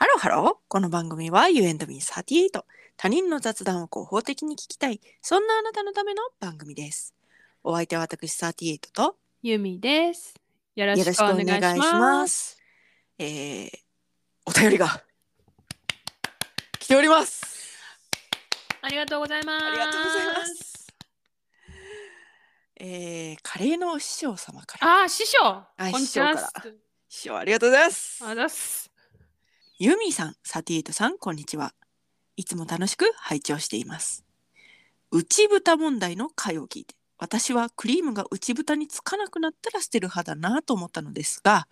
ハローハロー。この番組は You and me38。他人の雑談を合法的に聞きたい。そんなあなたのための番組です。お相手は私38とゆみです。よろよろしくおしくお願いし願いします。ます。えー、お便りが来ております。ありがとうございます。ありがとうございま。す。えー、カレーの師匠様から。あー、師匠。はいこんにちは。師匠から師匠ありがとうございます。あざっす。ユミさん、サティエイトさん、こんにちは。いつも楽しく拝聴しています。内蓋問題の回を聞いて、私はクリームが内蓋につかなくなったら捨てる派だなと思ったのですが、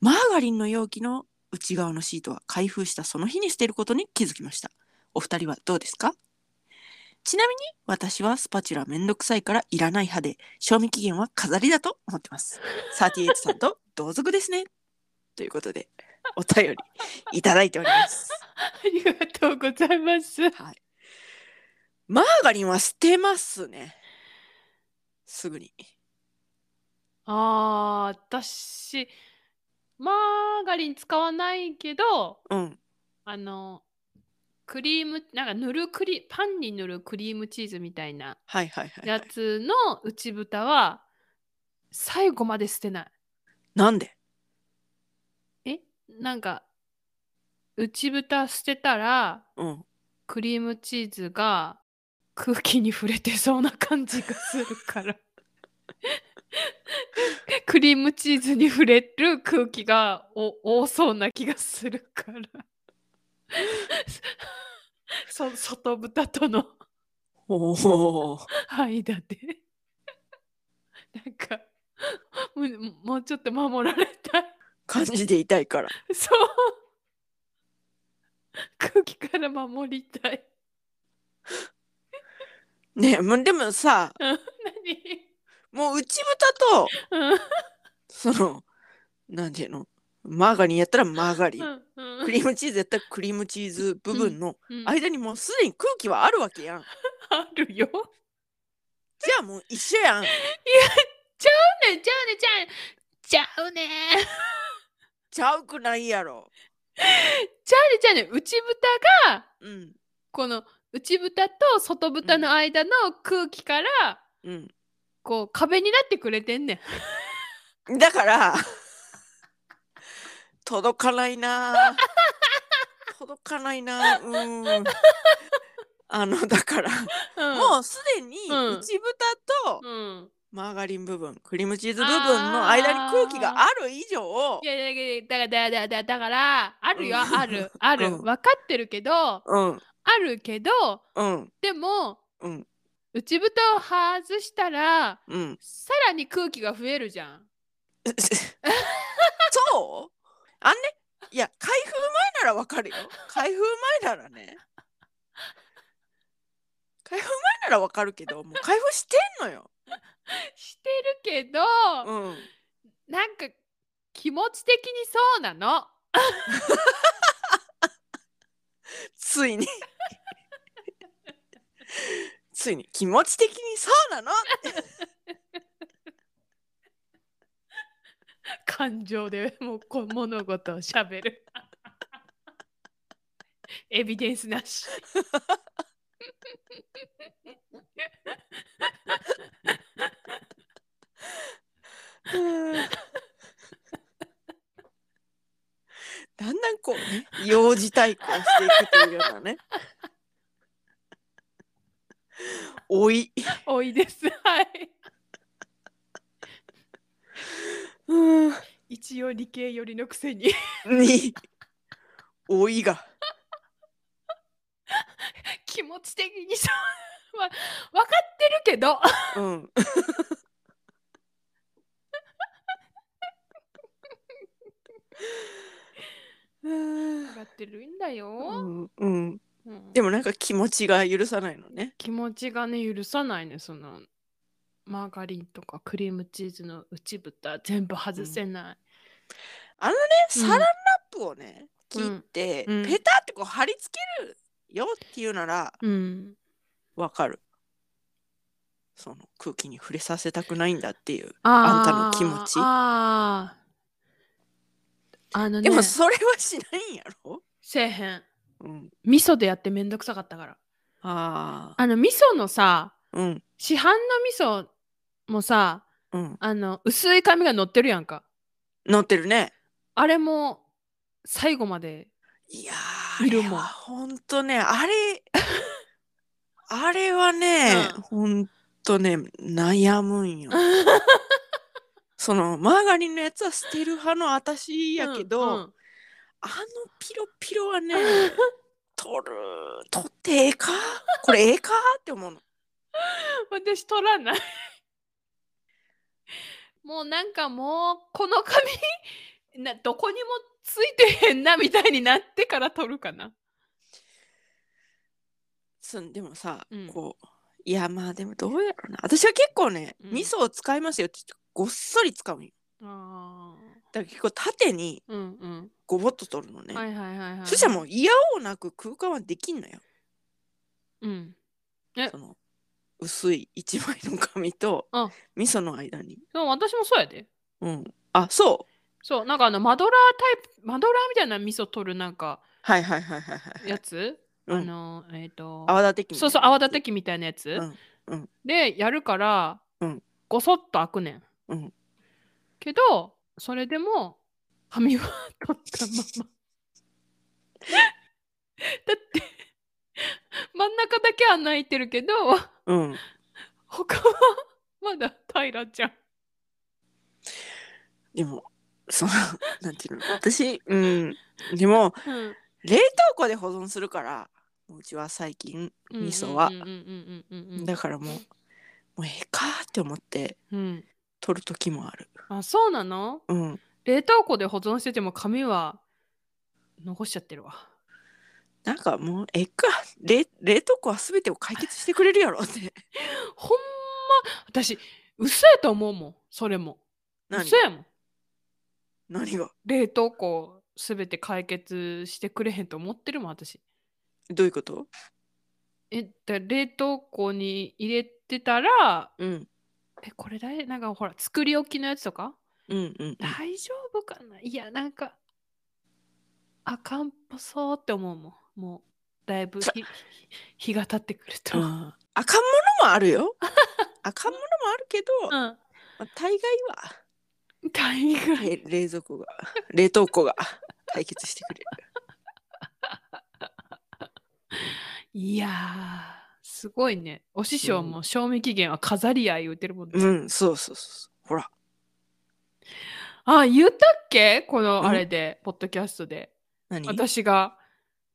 マーガリンの容器の内側のシートは開封したその日に捨てることに気づきました。お二人はどうですか？ちなみに私はスパチュラめんどくさいからいらない派で、賞味期限は飾りだと思ってます。サティエイトさんと同族ですね。ということで、お便りいただいております。ありがとうございます。はい。マーガリンは捨てますね。すぐに。あー、私、マーガリン使わないけど、うん。あの、クリーム、なんか塗るクリ、パンに塗るクリームチーズみたいなはいはいはい、はやい。つの内蓋は、最後まで捨てない。なんで？えなんか内蓋捨てたらうん。クリームチーズが空気に触れてそうな感じがするから。クリームチーズに触れる空気がお多そうな気がするから。そ外蓋との。おお。間で。なんかもうもうちょっと守られたい感じでいたいから。そう。空気から守りたい。ねえ、もうでもさ、何？もう内蓋と、うん。その、なんていうの？マーガリンやったらマーガリン。うん。クリームチーズやったらクリームチーズ部分のうん間にもうすでに空気はあるわけやん。あるよ。じゃあもう一緒やん。ねちゃうねちゃうねちゃうねちゃうくないやろ。ちゃうねちゃうね内蓋がうん。この内蓋と外蓋の間の空気からうん。こう壁になってくれてんねん。だから届かないな届かないなうんあのだから、うんもうすでにうん内蓋とうん。マーガリン部分クリームチーズ部分の間に空気がある以上。いやいやいやだからだからだからだからあるようん。あるある。うん。分かってるけどうん。あるけどうん。でもうん。内蓋を外したらうん。さらに空気が増えるじゃん。そう？あんね？いや開封前ならわかるよ。開封前ならね。開封前ならわかるけどもう開封してんのよ してるけど、うんなんか気持ち的にそうなの。ついについに気持ち的にそうなの？感情でもうこ物事をしゃべる。エビデンスなし。だんだんこうね幼児対抗していくというようなね老い多いです。はい。うん一応理系寄りのくせにに老いが 気持ち的にそう。まあ、分かってるけど。うんうん。分かってるんだよ。うんうん。うん。でもなんか気持ちが許さないのね。気持ちがね許さないねそのマーガリンとかクリームチーズの内蓋全部外せない、うん。サランラップをね切って、うん。ペタってこう貼り付けるよっていうならうん。わかる。その空気に触れさせたくないんだっていうああんたの気持ち。あーあのねでもそれはしないんやろ？せえへん。うん。味噌でやってめんどくさかったから。ああ。あの味噌のさ、うん。市販の味噌もさ、うん。あの薄い紙が乗ってるやんか。乗ってるね。あれも最後まで。いやー、いるもんあれはほんとね、あれ、あれはね、うんほんとね、悩むんよ。その、マーガリンのやつは捨てる派の私やけど、うんうんあのピロピロはね、取る、取ってええか？これええか？って思うの。私取らない。もうなんかもうこの紙などこにもついてへんなみたいになってから取るかな。そんでもさ、うんこう、いやまあでもどうやろうな。私は結構ね、うん味噌を使いますよってごっそり使うんよ。あだから結構縦にーうんうん。ごぼっと取るのね。はいはいはいはい。そしたらもう嫌をなく空間はできんのよ。うん。えその薄い一枚の紙とあ味噌の間に。でも私もそうやで。うん。あ、そう。そう、なんかあのマドラータイプ、マドラーみたいな味噌取るなんかはいはいはいはいはい。やつ、うんあの、えっ、と、泡立て器みたいなそうそう、泡立て器みたいなやつ、うんうんでやるから、うんごそっと開くねん。うんけど、それでも、紙は取ったまま。だって、真ん中だけは開いてるけど、うん。他はまだ平らじゃん。でも、その、なんていうの、私、うん。でも、うん冷凍庫で保存するから、うちは最近、味噌はうん。うんうんうんうんうんだからもう、もうええかって思ってうん取る時もある。あ、そうなの？うん。冷凍庫で保存してても紙は残しちゃってるわ。なんかもう、ええか。冷冷凍庫は全てを解決してくれるやろって。ほんま、私、嘘やと思うもん、それも。何嘘やもん。何が？冷凍庫すべて解決してくれへんと思ってるもん、私。どういうこと？え、だ冷凍庫に入れてたら、うん。え、これだいなんかほら、作り置きのやつとか？うんうんうん。大丈夫かな？いや、なんか、あかんぽそうって思うもん。もう、だいぶ日が経ってくると。うん。うんあかんものもあるよ。あかんものもあるけど、まあ、大概は大概。れ冷蔵庫が冷凍庫が解決してくれる。いやー、すごいね。お師匠も賞味期限は飾り合い言うてるもんね。うん、そうそうそう。ほら。あ、言ったっけ？こうんのあれで、ポッドキャストで。何？私が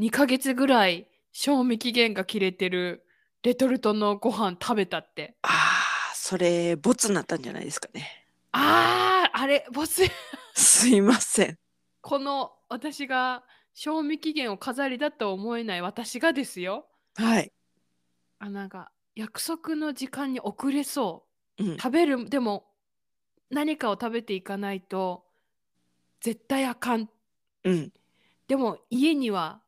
2ヶ月ぐらい賞味期限が切れてるレトルトのご飯食べたって。ああ、それ、ボツになったんじゃないですかね。あー、あれ、ボス、すいません。この私が賞味期限を飾りだと思えない私がですよ。はい。あ、なんか、約束の時間に遅れそう。うん。食べるでも何かを食べていかないと絶対あかんうん。でも家には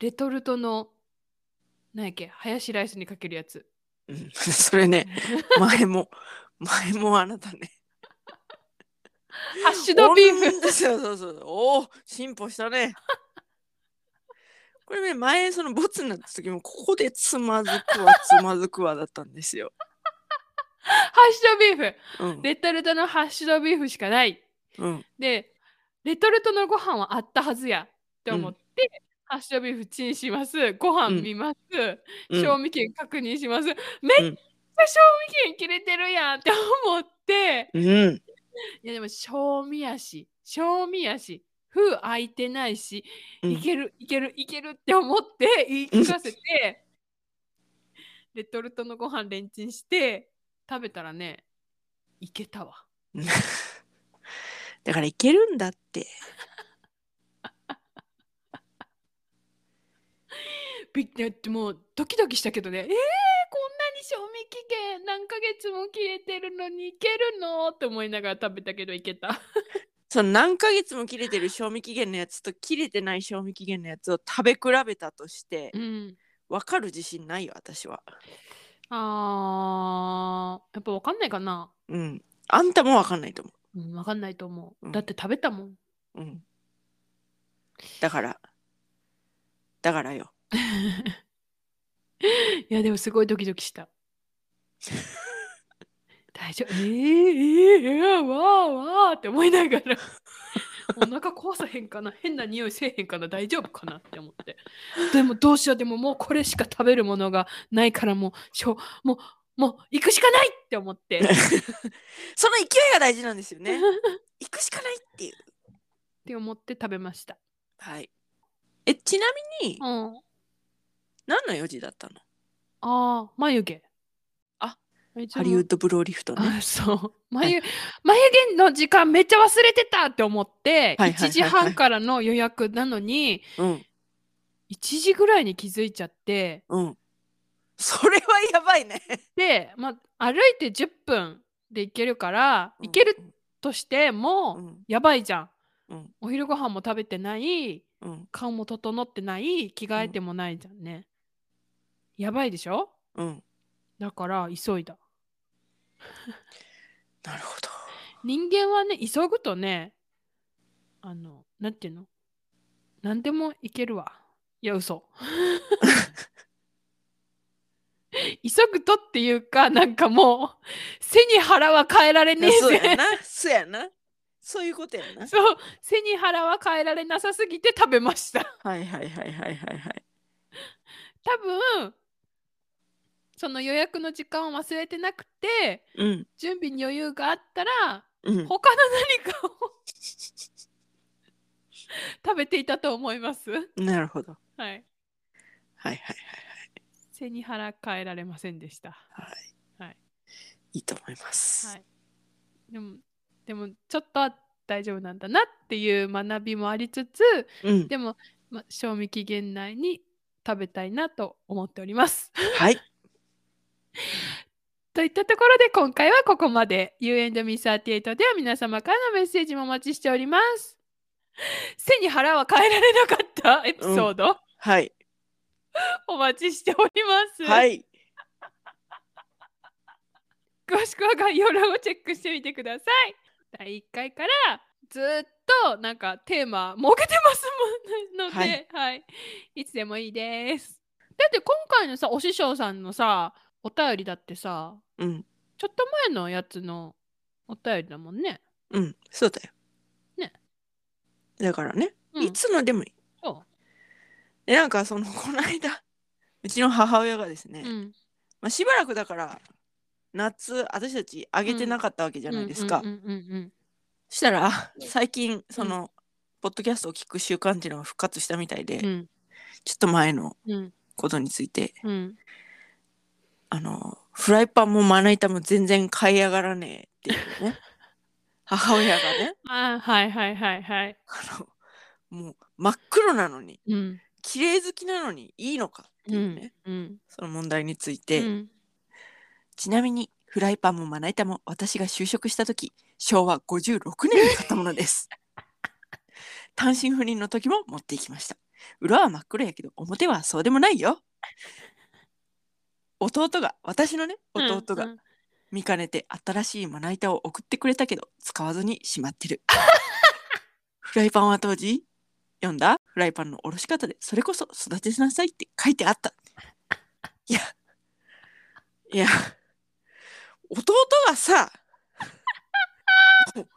レトルトの何やっけハヤシライスにかけるやつうん、それね、前も、前もあなたね。ハッシュドビーフフ。そうそうそう。おお、進歩したね。これね、前、そのボツになった時も、ここでつまずくわ、つまずくわだったんですよ。ハッシュドビーフ。うん。レトルトのハッシュドビーフしかない。うん。でレトルトのご飯はあったはずや。って思って、ハッシュドビーフチンします。ご飯見ます、うん。賞味期限確認します、めっうんちゃ賞味期限切れてるやんって思って。うん。いやでも賞味やし。賞味やし封開いてないし、うん。いけるいけるいけるって思って言い聞かせて、レトルトのご飯レンチンして食べたらねいけたわ。だからいけるんだって。びってもうドキドキしたけどね。えー、こんなに賞味期限何ヶ月も切れてるのにいけるの？って思いながら食べたけどいけたその何ヶ月も切れてる賞味期限のやつと切れてない賞味期限のやつを食べ比べたとしてうん分かる自信ないよ私は。あーやっぱ分かんないかなうん。あんたも分かんないと思うん分かんないと思う、うんだって食べたもんう。うん。だからだからよ。いやでもすごいドキドキした。大丈夫えー、えー、えー、わーわーって思いながら お腹壊さへんかな？変な匂いせえへんかな？大丈夫かなって思ってでもどうしようでももうこれしか食べるものがないからもうしょもうもう行くしかないって思って その勢いが大事なんですよね。行くしかないっていう。って思って食べました。はい。え、ちなみに、うん。何の用事だったの？ああ、眉毛。ハリウッドブローリフトね。あそう。眉,、眉毛の時間めっちゃ忘れてたって思って、はいはいはいはい。1時半からの予約なのにうん、1時ぐらいに気づいちゃってうん。それはやばいね。で、まあ、歩いて10分で行けるから、うん。行けるとしても、うん、やばいじゃん。うん、お昼ご飯も食べてないうん、顔も整ってない着替えてもないじゃんね、やばいでしょ？うん。だから急いだなるほど。人間はね急ぐとねあのなんていうの？何でもいけるわいや嘘 急ぐとっていうかなんかもう背に腹は変えられねえぜそうやな。そうやな。そういうことやな。そう背に腹は変えられなさすぎて食べましたはいはいはいはいはいはい。多分その予約の時間を忘れてなくてうん、準備に余裕があったらうん。他の何かを食べていたと思います？なるほど。はいはいはいはい背に腹変えられませんでした。はい。はい。はい。いいと思います。はい。でも、でもちょっとは大丈夫なんだなっていう学びもありつつ、うん。でも、ま、賞味期限内に食べたいなと思っております。はい。といったところで今回はここまで。You and me38 では皆様からのメッセージもお待ちしております。背に腹は変えられなかったエピソード、はい。お待ちしております。はい。詳しくは概要欄をチェックしてみてください。第1回からずっとなんかテーマ設けてますもんので、ははいい、い、つでもいいです。だって今回のさお師匠さんのさお便りだってさうん。ちょっと前のやつのお便りだもんね。うん。そうだよ。ね。だからね、うんいつのでもいい。そで、なんかその、この間、うちの母親がですね、う、うん、まあ、しばらくだから、夏、私たちあげてなかったわけじゃないですか。うんうんうんうんそしたら、最近、その、ポッドキャストを聞く習慣っていうのが復活したみたいで、うんちょっと前のうんことについて、うんあの、フライパンもまな板も全然買い上がらねえっていうね。母親がね、あーはいはいはいはい。あの、もう真っ黒なのに、うん。綺麗好きなのにいいのかってういうね、んうん。その問題について、うん。ちなみにフライパンもまな板も私が就職した時昭和56年に買ったものです。単身赴任の時も持っていきました。裏は真っ黒やけど表はそうでもないよ弟が私のね弟がうん。見かねて新しいまな板を送ってくれたけど使わずにしまってる。フライパンは当時読んだ？フライパンのおろし方でそれこそ育てなさいって書いてあった。いやいや弟がさもう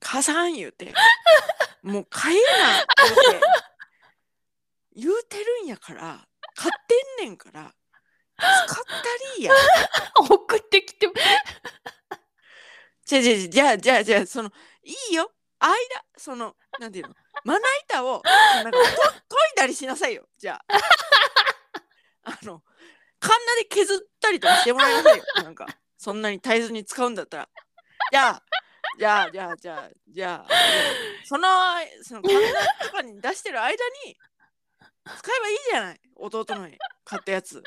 母さん言うてもう買えな言うて言うてるんやから買ってんねんから使ったりや。送ってきて。じゃあじゃあじゃあじゃあじそのいいよ。間そのなんていうの？まな板をなんかと研いだりしなさいよ。じゃあ。あのカンナで削ったりとかしてもらいなさいよ。なんかそんなに絶えずに使うんだったら。じゃあじゃあじゃあじゃあじゃあそのそのカンナとかに出してる間に使えばいいじゃない。弟の買ったやつ。な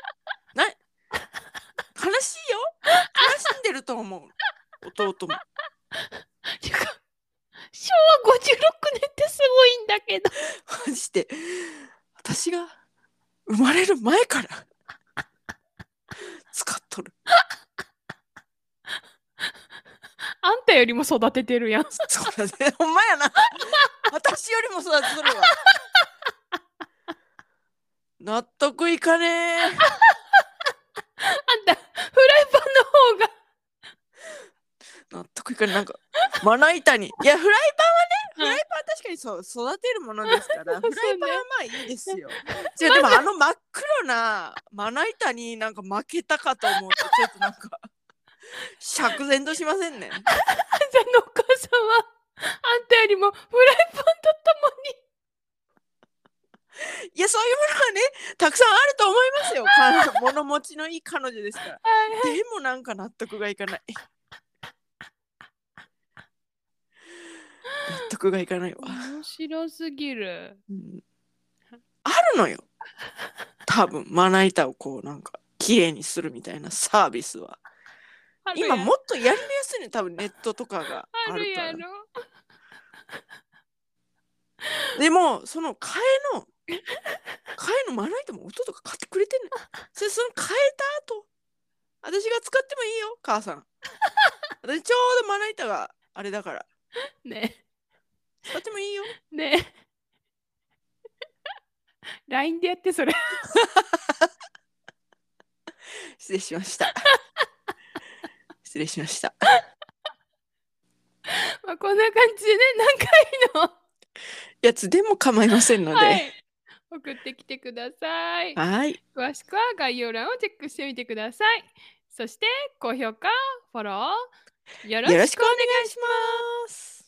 悲しいよ。悲しんでると思う。弟も。てか昭和56年ってすごいんだけど。マジで。私が生まれる前から。使っとる。あんたよりも育ててるやん。そうだね。ほんまやな。私よりも育てとるわ。納得いかねえ。あんたフライパンの方が納得いかねえ。なんか、まな板に。いや、フライパンはね、うんフライパンは確かにそう、育てるものですから、フライパンはまあいいですよ。違う、でもあの真っ黒なまな板になんか負けたかと思うと、ちょっとなんか、釈然としませんね。あんたのお母さんはあんたよりもフライパンだったもんにいや、そういうものはね、たくさんあると思いますよ。か物持ちのいい彼女ですから。はいでもなんか納得がいかない。がいかないわ。面白すぎる。うん。あるのよ。多分まな板をこうなんか綺麗にするみたいなサービスは。今もっとやりやすいね。多分ネットとかがああるるから。やろでもその替えの替えのまな板も音とか買ってくれてんねん。それその変えた後私が使ってもいいよ母さん。私ちょうどまな板があれだから。ね使ってもいいよ。ね。LINE でやってそれ。失礼しました。失礼しました。まあこんな感じでね何回の？やつでも構いませんので。はい。はい送ってきてください。はい。詳しくは概要欄をチェックしてみてください。そして高評価フォローよろしくお願いします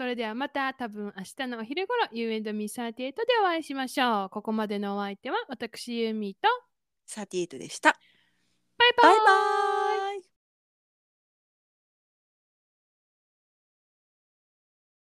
それではまた多分明日のお昼頃 You and me38 でお会いしましょう。ここまでのお相手は私ユーミーと。38でした。バイバイ。バイバ